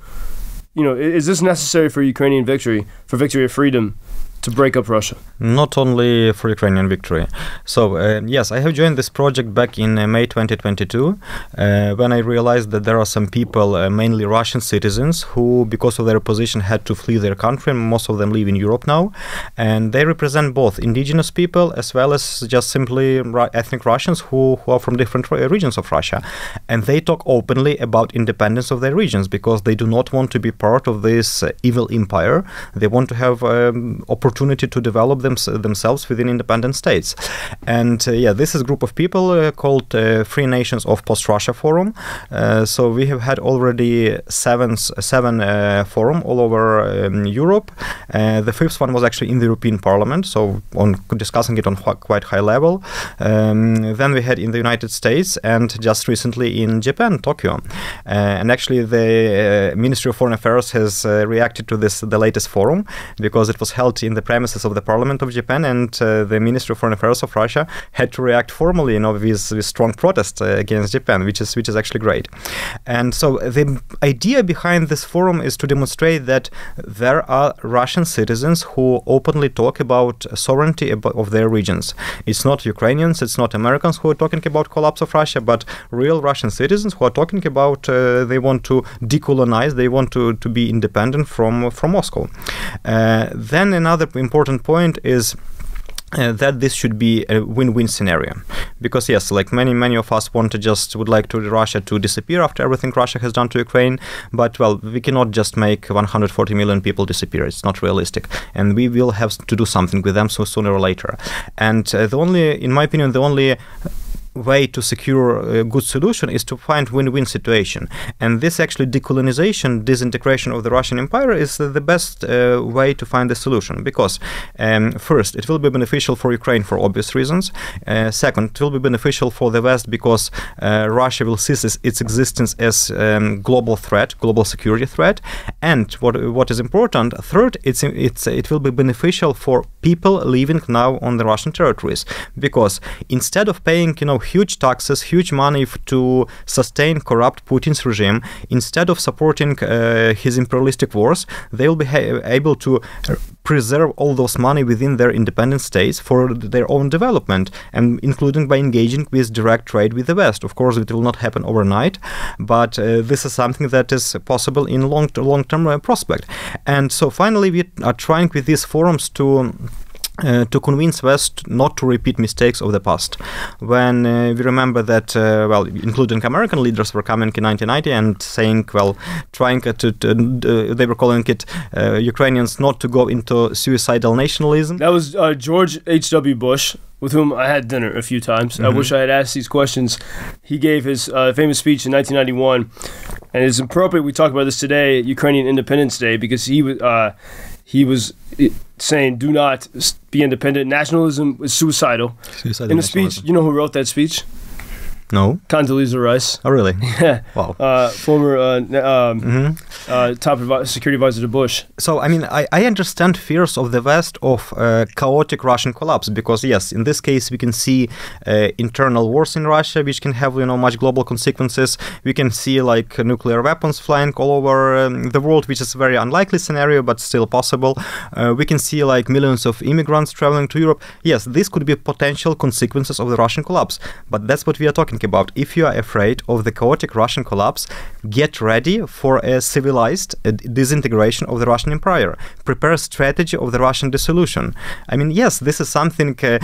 Speaker 2: you know, is this necessary for Ukrainian victory, for victory of freedom? To break up Russia?
Speaker 3: Not only for Ukrainian victory. So, uh, yes, I have joined this project back in uh, May 2022 uh, when I realized that there are some people, uh, mainly Russian citizens, who, because of their position, had to flee their country. Most of them live in Europe now. And they represent both indigenous people as well as just simply ethnic Russians who, who are from different regions of Russia. And they talk openly about independence of their regions because they do not want to be part of this uh, evil empire. They want to have um, opportunities opportunity to develop them, themselves within independent states. And uh, yeah, this is a group of people uh, called uh, Free Nations of Post Russia Forum. so we have had already seven seven forum all over um, Europe. the fifth one was actually in the European Parliament, so on discussing it on quite high level. Um, then we had in the United States and just recently in Japan, Tokyo. Uh, and actually, the uh, Ministry of Foreign Affairs has uh, reacted to this the latest forum because it was held in the premises of the Parliament of Japan, and uh, the Ministry of Foreign Affairs of Russia had to react formally, you know, with, with strong protest uh, against Japan, which is which is actually great. And so the idea behind this forum is to demonstrate that there are Russian citizens who openly talk about sovereignty of their regions. It's not Ukrainians, it's not Americans who are talking about collapse of Russia, but real Russian citizens who are talking about uh, they want to decolonize, they want to, to be independent from from Moscow. Uh, then another important point is uh, that this should be a win-win scenario. Because yes like many many of us want to just would like to russia to disappear after everything russia has done to ukraine but well we cannot just make 140 million people disappear. It's not realistic. And we will have to do something with them so sooner or later. And uh, the only in my opinion the only way to secure a good solution is to find win-win situation. And this actually decolonization disintegration of the russian empire is the best uh, way to find the solution. Because um, first it will be beneficial for ukraine for obvious reasons. Uh, second it will be beneficial for the west because uh, russia will cease its existence as um, global threat global security threat. And what what is important third it's it's it will be beneficial for people living now on the russian territories because instead of paying you know huge taxes, huge money to sustain corrupt Putin's regime. Instead of supporting uh, his imperialistic wars, they will be able to preserve all those money within their independent states for their own development, and including by engaging with direct trade with the West. Of course, it will not happen overnight, but uh, this is something that is possible in long long term uh, prospect. And so, finally, we are trying with these forums to uh, to convince West not to repeat mistakes of the past. When uh, we remember that, uh, well, including American leaders were coming in 1990 and saying, well, trying to, to they were calling it uh, Ukrainians not to go into suicidal nationalism.
Speaker 2: That was uh, George H.W. Bush. With whom I had dinner a few times. Mm-hmm. I wish I had asked these questions. He gave his famous speech in 1991, and it's appropriate we talk about this today, Ukrainian Independence Day, because he was he was eh, saying, "Do not be independent. Nationalism is suicidal." Suicidal In the speech, you know who wrote that speech?
Speaker 3: No.
Speaker 2: Condoleezza Rice.
Speaker 3: Oh, really? (laughs)
Speaker 2: Yeah.
Speaker 3: Wow.
Speaker 2: Uh, former uh, um,
Speaker 3: hmm
Speaker 2: uh, top advi- security advisor to Bush.
Speaker 3: So, I mean, I, I understand fears of the West of uh, chaotic Russian collapse because, yes, in this case, we can see uh, internal wars in Russia, which can have, you know, much global consequences. We can see, like, nuclear weapons flying all over um, the world, which is a very unlikely scenario, but still possible. Uh, we can see, like, millions of immigrants traveling to Europe. Yes, this could be potential consequences of the Russian collapse. But that's what we are talking about. If you are afraid of the chaotic Russian collapse, get ready for a civilized uh, disintegration of the Russian empire. Prepare a strategy of the Russian dissolution. I mean, yes, this is something. Uh,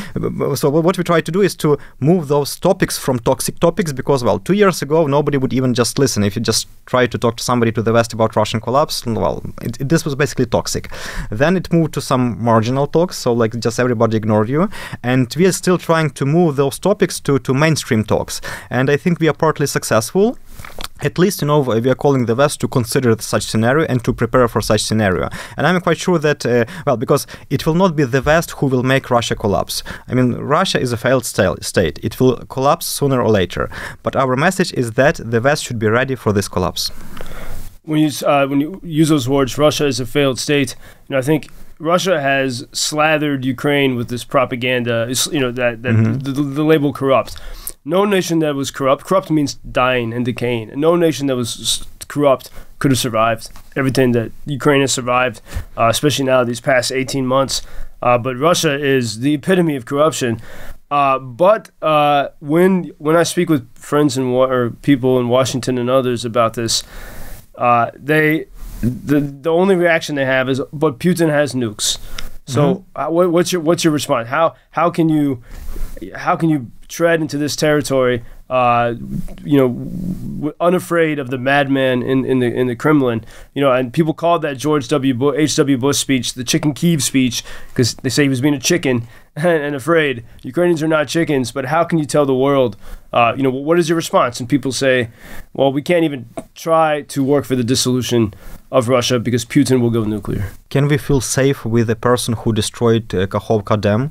Speaker 3: so what we try to do is to move those topics from toxic topics because, well, two years ago nobody would even just listen. If you just try to talk to somebody to the West about Russian collapse, well, it, it- this was basically toxic. Then it moved to some marginal talks, so like just everybody ignored you, and we are still trying to move those topics to to mainstream talks. And I think we are partly successful at least you know we are calling the west to consider such scenario and to prepare for such scenario and i'm quite sure that uh, well because it will not be the west who will make russia collapse i mean russia is a failed state it will collapse sooner or later but our message is that the west should be ready for this collapse
Speaker 2: when you uh, when you use those words, Russia is a failed state. You know, I think Russia has slathered Ukraine with this propaganda. You know that that
Speaker 3: Mhm.
Speaker 2: the, the, the label corrupt. No nation that was corrupt. Corrupt means dying and decaying. No nation that was corrupt could have survived everything that Ukraine has survived, uh, especially now these past 18 months. Uh, but Russia is the epitome of corruption. Uh, but uh, when when I speak with friends and or people in Washington and others about this, uh, they the the only reaction they have is, "But Putin has nukes." So, uh, what, what's your what's your response? How how can you how can you tread into this territory? Uh, you know, w- unafraid of the madman in, in the in the Kremlin. You know, and people called that George W. Bush, H. W. Bush speech the Chicken Kiev speech because they say he was being a chicken and, (laughs) and afraid. Ukrainians are not chickens, but how can you tell the world? Uh, you know, what is your response? And people say, well, we can't even try to work for the dissolution of Russia because Putin will go nuclear.
Speaker 3: can we feel safe with the person who destroyed uh, Kakhovka Dam?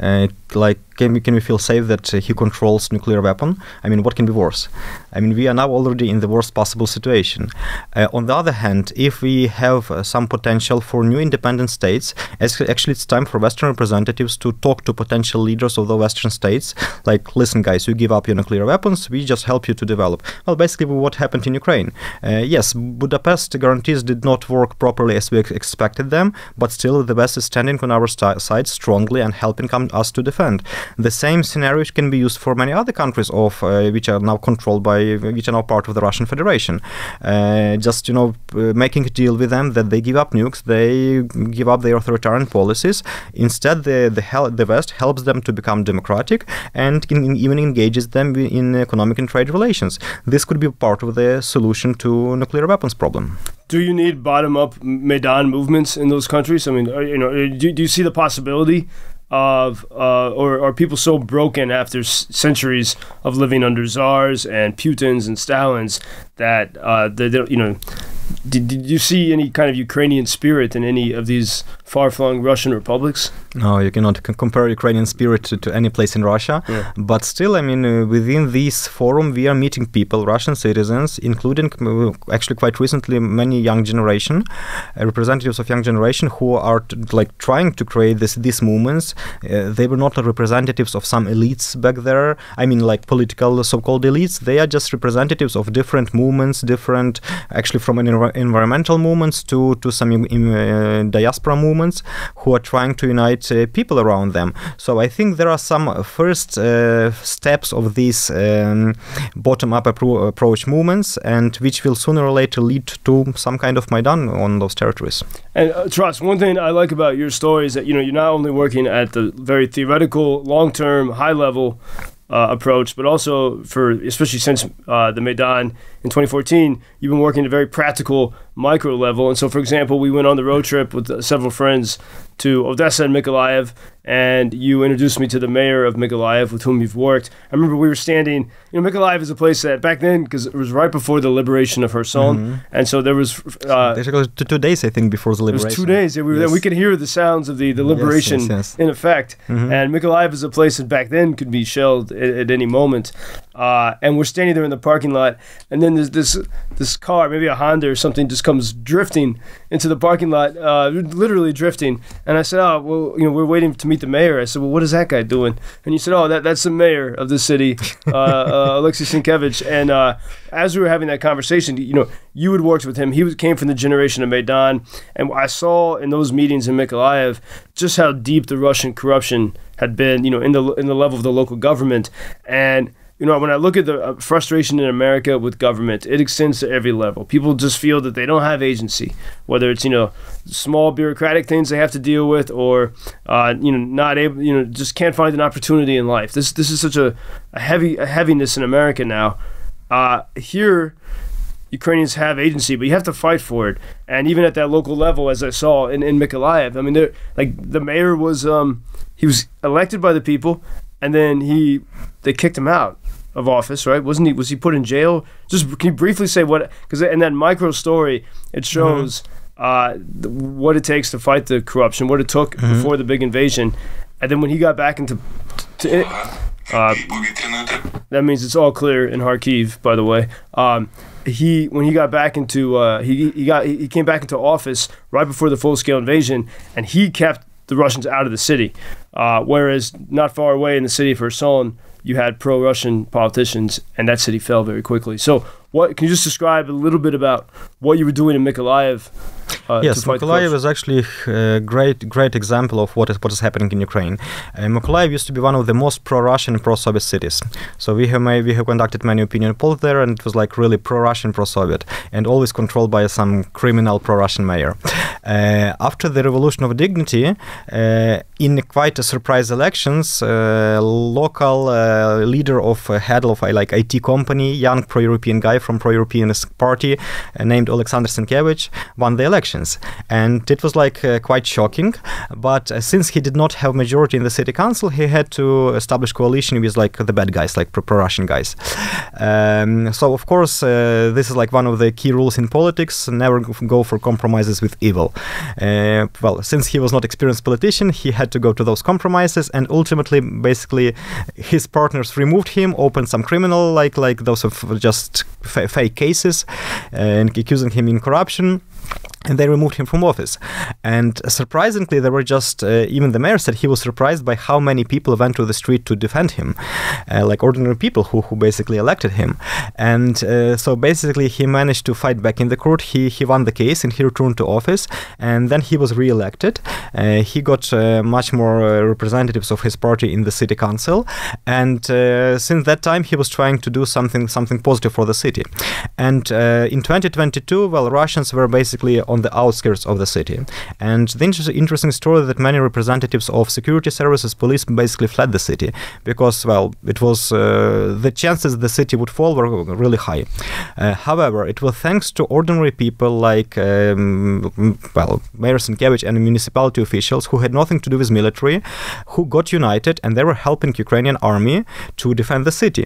Speaker 3: Uh, like, can we, can we feel safe that uh, he controls nuclear weapon? I mean, what can be worse? I mean, we are now already in the worst possible situation. Uh, on the other hand, if we have uh, some potential for new independent states, actually it's time for Western representatives to talk to potential leaders of the Western states. Like, listen, guys, you give up your nuclear weapons, we just help you to develop. Well, basically, what happened in Ukraine. Uh, yes, Budapest guarantees did not work properly as we ex- expected them, but still the West is standing on our side strongly and helping us to defend. The same scenario can be used for many other countries of uh, which are now controlled by which are now part of the Russian Federation. Uh, just you know, uh, making a deal with them that they give up nukes, they give up their authoritarian policies. Instead, the the, hel- the West helps them to become democratic and even engages them in economic and trade relations. This could be part of the solution to nuclear weapons problem.
Speaker 2: Do you need bottom-up Maidan movements in those countries? I mean, you know, do, do you see the possibility of, uh, or are people so broken after s- centuries of living under czars and Putins and Stalins that uh, they, don't- you know, did, did you see any kind of Ukrainian spirit in any of these far-flung Russian republics?
Speaker 3: No, you cannot c- compare Ukrainian spirit to, to any place in Russia.
Speaker 2: Yeah.
Speaker 3: But still, I mean, uh, within this forum, we are meeting people, Russian citizens, including uh, actually quite recently many young generation, uh, representatives of young generation who are t- like trying to create this these movements. Uh, they were not representatives of some elites back there. I mean, like political so-called elites. They are just representatives of different movements, different actually from an envi- environmental movements to to some uh, diaspora movements who are trying to unite uh, people around them. So I think there are some first uh, steps of these um, bottom-up appro- approach movements, and which will sooner or later lead to some kind of Maidan on those territories.
Speaker 2: And uh, one thing I like about your story is that you know you're not only working at the very theoretical, long-term, high-level uh, approach, but also for especially since uh, the Maidan in 2014, you've been working at a very practical micro level. And so, for example, we went on the road trip with uh, several friends to Odessa and Mykolaiv, and you introduced me to the mayor of Mykolaiv with whom you've worked. I remember we were standing. You know, Mykolaiv is a place that back then, because it was right before the liberation of Kherson, and so there was. Uh,
Speaker 3: Actually, two, two days I think before the liberation.
Speaker 2: it was two days. Yeah, we, were there.
Speaker 3: Yes.
Speaker 2: we could hear the sounds of the, the
Speaker 3: Yes, yes,
Speaker 2: liberation
Speaker 3: yes.
Speaker 2: in effect.
Speaker 3: Mhm.
Speaker 2: And Mykolaiv is a place that back then could be shelled at, at any moment. Uh, and we're standing there in the parking lot, and then there's this this car, maybe a Honda or something, just comes drifting into the parking lot, uh, literally drifting. And I said, "Oh, well, you know, we're waiting to meet the mayor." I said, "Well, what is that guy doing?" And you said, "Oh, that that's the mayor of the city, uh, (laughs) uh, Alexei Senkevych." And uh, as we were having that conversation, you know, you had worked with him. He was, came from the generation of Maidan, and I saw in those meetings in Mykolaiv just how deep the Russian corruption had been, you know, in the in the level of the local government, and you know, when I look at the uh, frustration in America with government, it extends to every level. People just feel that they don't have agency, whether it's you know small bureaucratic things they have to deal with, or uh, you know not able, you know, just can't find an opportunity in life. This this is such a, a heavy a heaviness in America now. Uh, here, Ukrainians have agency, but you have to fight for it. And even at that local level, as I saw in, in Mykolaiv, I mean, like the mayor was um, he was elected by the people, and then he they kicked him out of office, right? Wasn't he? Was he put in jail? Just can you briefly say what? Because in that micro story, it mm-hmm. shows mm-hmm. uh, what it takes to fight the corruption, what it took mm-hmm. before the big invasion, and then when he got back into. To, uh, that means it's all clear in Kharkiv, by the way. Um, he when he got back into uh, he he got he came back into office right before the full scale invasion, and he kept the Russians out of the city. Uh, whereas not far away in the city of Kherson, you had pro-Russian politicians, and that city fell very quickly. So, what can you just describe a little bit about what you were doing in Mykolaiv
Speaker 3: uh, yes, Mykolaiv is actually a great, great example of what is what is happening in Ukraine. Uh, Mykolaiv used to be one of the most pro-Russian, pro-Soviet cities. So we have we have conducted many opinion polls there, and it was like really pro-Russian, pro-Soviet, and always controlled by some criminal pro-Russian mayor. Uh, after the Revolution of Dignity, uh, in quite a surprise elections, uh, local uh, leader of a head of like IT company, young pro-European guy from pro-European party named Alexander Senkevych, won the election elections, and it was like uh, quite shocking. But uh, since he did not have majority in the city council, he had to establish coalition with like the bad guys, like pro-Russian guys. Um, so of course, uh, this is like one of the key rules in politics: never go for compromises with evil. Well, since he was not experienced politician, he had to go to those compromises, and ultimately, basically, his partners removed him, opened some criminal like like those of just f- fake cases, and accusing him in corruption and they removed him from office. And surprisingly, there were just uh, even the mayor said he was surprised by how many people went to the street to defend him, uh, like ordinary people who, who basically elected him. And uh, so basically, he managed to fight back in the court. He he won the case and he returned to office. And then he was re-elected. Uh, he got uh, much more uh, representatives of his party in the city council. And since that time, he was trying to do something something positive for the city. And in 2022, well, Russians were basically on the outskirts of the city. And the inter- interesting story that many representatives of security services, police, basically fled the city because, well, it was uh, the chances the city would fall were really high. Uh, however, it was thanks to ordinary people like, um, well, Mayor Senkevych and municipality officials who had nothing to do with military, who got united and they were helping Ukrainian army to defend the city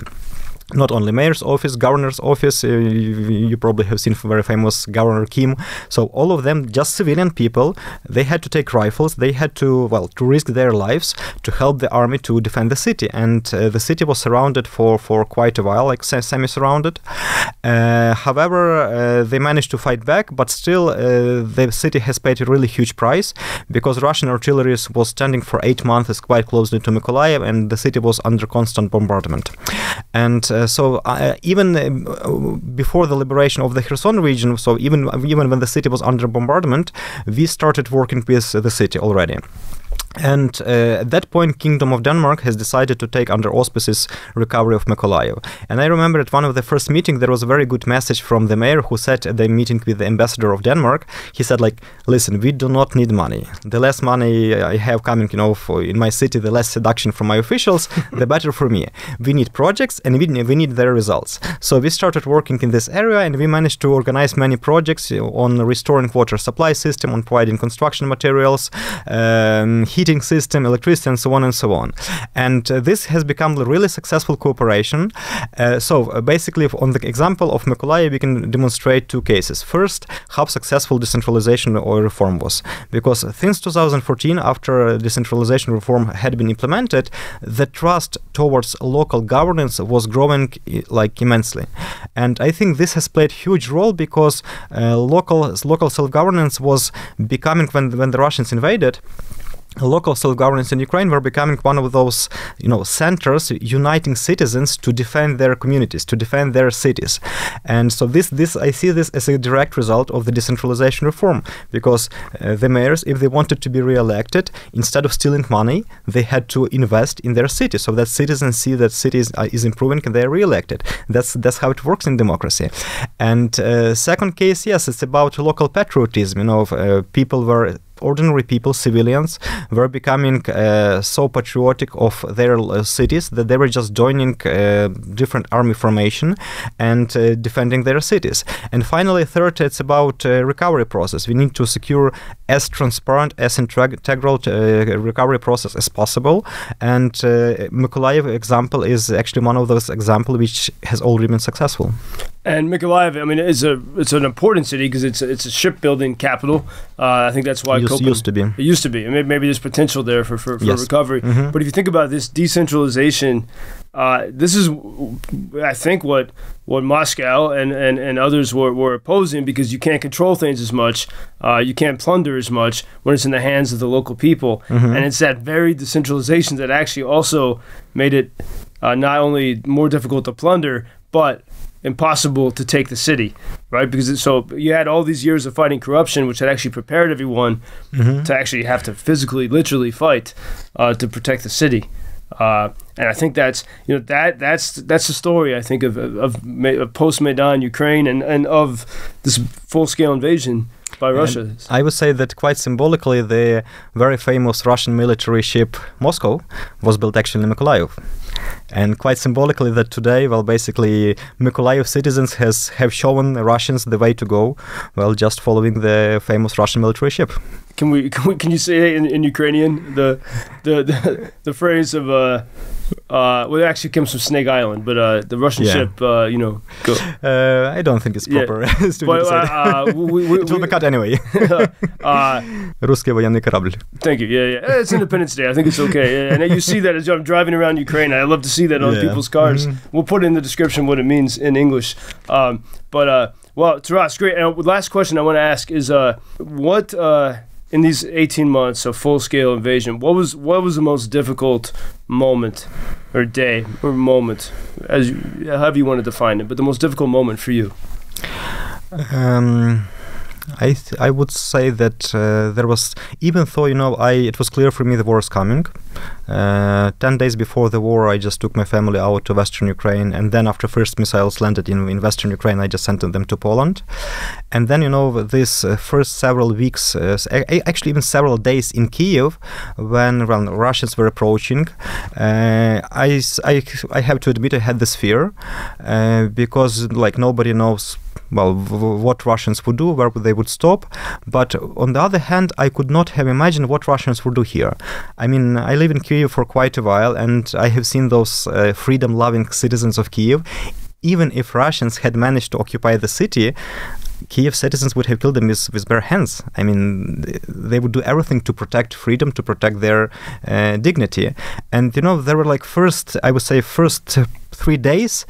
Speaker 3: not only mayor's office, governor's office, uh, you, you, probably have seen very famous Governor Kim. So all of them, just civilian people, they had to take rifles. They had to well to risk their lives to help the army to defend the city. And uh, the city was surrounded for for quite a while, like semi-surrounded. Uh, however, uh, they managed to fight back, but still uh, the city has paid a really huge price because Russian artillery was standing for eight months quite closely to Mykolaiv, and the city was under constant bombardment. And so uh, even uh, before the liberation of the Kherson region, so even even when the city was under bombardment, we started working with the city already. And uh, at that point, Kingdom of Denmark has decided to take under auspices recovery of Mykolaiv. And I remember at one of the first meetings, there was a very good message from the mayor who said at the meeting with the ambassador of Denmark, he said like, listen, we do not need money. The less money I have coming, you know, for in my city, the less seduction from my officials, (laughs) the better for me. We need projects and we, we need their results. So we started working in this area and we managed to organize many projects on restoring water supply system, on providing construction materials. Um, he heating system, electricity, and so on and so on. And uh, this has become a really successful cooperation. Uh, so uh, basically, on the example of Mykolaiv, we can demonstrate two cases. First, how successful decentralization or reform was, because since 2014, after decentralization reform had been implemented, the trust towards local governance was growing like immensely, and I think this has played huge role because uh, local local self governance was becoming when when the Russians invaded local self-governance in Ukraine were becoming one of those, you know, centers uniting citizens to defend their communities, to defend their cities, and so this, this I see this as a direct result of the decentralization reform, because uh, the mayors, if they wanted to be re-elected, instead of stealing money, they had to invest in their city, so that citizens see that cities uh, is improving and they are re-elected. That's that's how it works in democracy. And uh, second case, yes, it's about local patriotism. You know, uh, people were ordinary people, civilians, were becoming uh, so patriotic of their uh, cities that they were just joining uh, different army formation and uh, defending their cities. And finally, third, it's about uh, recovery process. We need to secure as transparent, as integral recovery process as possible. And Mykolaiv example is actually one of those examples which has already been successful.
Speaker 2: And Mykolaiv, I mean, it's a it's an important city because it's a, it's a shipbuilding capital. Uh, I think that's why
Speaker 3: used, used to be. It
Speaker 2: used to be. Maybe, maybe there's potential there for for, for
Speaker 3: yes.
Speaker 2: recovery.
Speaker 3: Mm-hmm.
Speaker 2: But if you think about this decentralization, uh, this is, I think, what what Moscow and, and, and others were, were opposing because you can't control things as much, uh, you can't plunder as much when it's in the hands of the local people,
Speaker 3: mm-hmm.
Speaker 2: and it's that very decentralization that actually also made it uh, not only more difficult to plunder, but impossible to take the city, right? Because it, so you had all these years of fighting corruption, which had actually prepared everyone
Speaker 3: mm-hmm.
Speaker 2: to actually have to physically, literally fight uh, to protect the city. Uh, and I think that's you know that that's that's the story I think of of, of post Maidan Ukraine and and of this full scale invasion by Russia. And
Speaker 3: I would say that quite symbolically, the very famous Russian military ship Moscow was built actually in Mykolaiv. And quite symbolically, that today, well, basically, Mykolaiv citizens has have shown the Russians the way to go, well, just following the famous Russian military ship.
Speaker 2: Can we (laughs) can, we, can you say in, in Ukrainian the the the, the phrase of uh, uh, well, it actually comes from Snake Island, but uh, the Russian
Speaker 3: Yeah.
Speaker 2: ship, uh, you know, go.
Speaker 3: Uh, I don't think it's
Speaker 2: Yeah.
Speaker 3: proper. (laughs) to
Speaker 2: But,
Speaker 3: say that.
Speaker 2: uh, we, we, (laughs)
Speaker 3: it will
Speaker 2: we,
Speaker 3: be cut anyway.
Speaker 2: uh,
Speaker 3: Русский военный корабль.
Speaker 2: Thank you. Yeah, yeah. It's Independence Day. I think it's okay. Yeah, and you see that as I'm driving around Ukraine. I love to see that on
Speaker 3: Yeah.
Speaker 2: people's cars.
Speaker 3: Mhm.
Speaker 2: We'll put in the description what it means in English. Um, but uh, well, Taras, great. And uh, last question I want to ask is, uh, what uh, in these 18 months of full-scale invasion, what was what was the most difficult moment or day or moment, as you, however you want to define it, but the most difficult moment for you?
Speaker 3: Um, I th- I would say that uh, there was even though you know I it was clear for me the war is coming. Uh, Ten days before the war, I just took my family out to Western Ukraine, and then after first missiles landed in, in Western Ukraine, I just sent them to Poland. And then you know this uh, first several weeks, uh, actually even several days in Kiev, when when Russians were approaching, uh, I, I I have to admit I had this fear uh, because like nobody knows well what Russians would do, where they would stop. But on the other hand, I could not have imagined what Russians would do here. I mean, I live in Kiev for quite a while, and I have seen those uh, freedom-loving citizens of Kiev. Even if Russians had managed to occupy the city, Kiev citizens would have killed them with, with bare hands. I mean, they would do everything to protect freedom, to protect their uh, dignity. And you know, there were like first, I would say, first three days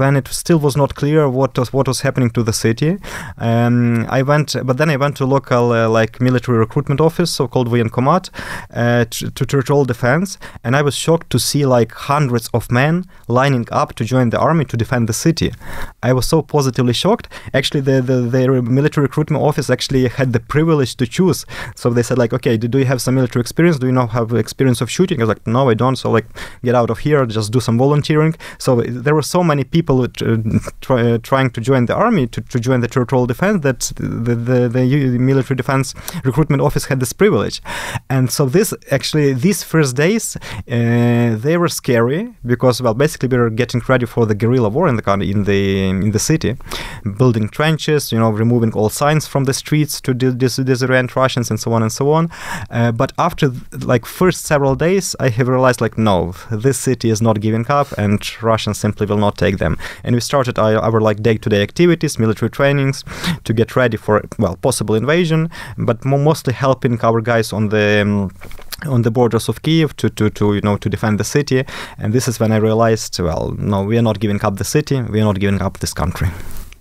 Speaker 3: when it still was not clear what was what was happening to the city. Um, I went, but then I went to local uh, like military recruitment office, so-called Voyenkomat, uh, to, to territorial defense, and I was shocked to see like hundreds of men lining up to join the army to defend the city. I was so positively shocked. Actually, the the, the military recruitment office actually had the privilege to choose. So they said like, okay, do, do you have some military experience? Do you know have experience of shooting? I was like, no, I don't. So like, get out of here, just do some volunteering. So there were so many people uh, try, uh, trying to join the army to, to join the territorial defense that the, the, the military defense recruitment office had this privilege. And so this actually these first days uh, they were scary because well basically we were getting ready for the guerrilla war in the in the in the city building trenches you know removing all signs from the streets to dis- disorient russians and so on and so on. Uh, but after like first several days i have realized like no this city is not giving up and simply will not take them. And we started our, our like day-to-day activities military trainings to get ready for well possible invasion but mostly helping our guys on the um, on the borders of Kiev to, to, to you know to defend the city. And this is when I realized well no we are not giving up the city. We are not giving up this country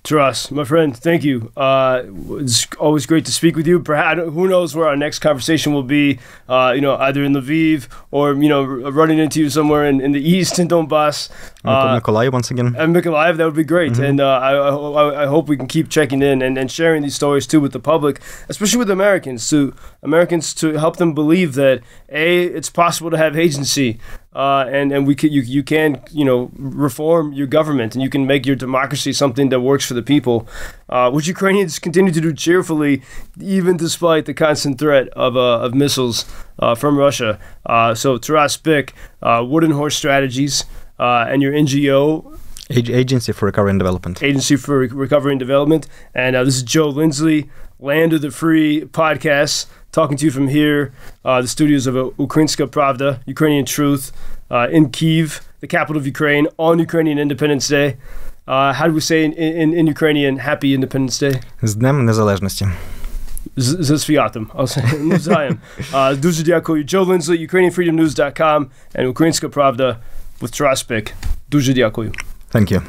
Speaker 2: Taras, my friend, thank you. Uh, it's always great to speak with you. Perhaps who knows where our next conversation will be? Uh, you know, either in Lviv or you know, running into you somewhere in, in the east in Donbass.
Speaker 3: Uh, Mykolaiv once again.
Speaker 2: And Mykolaiv, that would be great. Mm-hmm. And uh, I, I, I, hope we can keep checking in and, and sharing these stories too with the public, especially with Americans, to Americans to help them believe that a it's possible to have agency uh, and and we can, you you can you know reform your government and you can make your democracy something that works for the people, uh, which Ukrainians continue to do cheerfully, even despite the constant threat of uh, of missiles uh, from Russia. Uh, so Taras Byk, uh, Wooden Horse Strategies, and your NGO.
Speaker 3: Agency for Recovery and Development.
Speaker 2: Agency for Recovery and Development. And this is Joe Lindsley, Land of the Free podcast talking to you from here, uh, the studios of Ukrainska Pravda, Ukrainian Truth, uh, in Kiev, the capital of Ukraine, on Ukrainian Independence Day. Uh, how do we say in, in, in Ukrainian Happy Independence Day?
Speaker 3: З Днем Незалежності.
Speaker 2: З святом. (laughs) Ну, знаєм. Дуже дякую. Joe Lindsley, UkrainianFreedomNews.com and Ukrainska Pravda with Taras Byk. Дуже дякую.
Speaker 3: Thank you.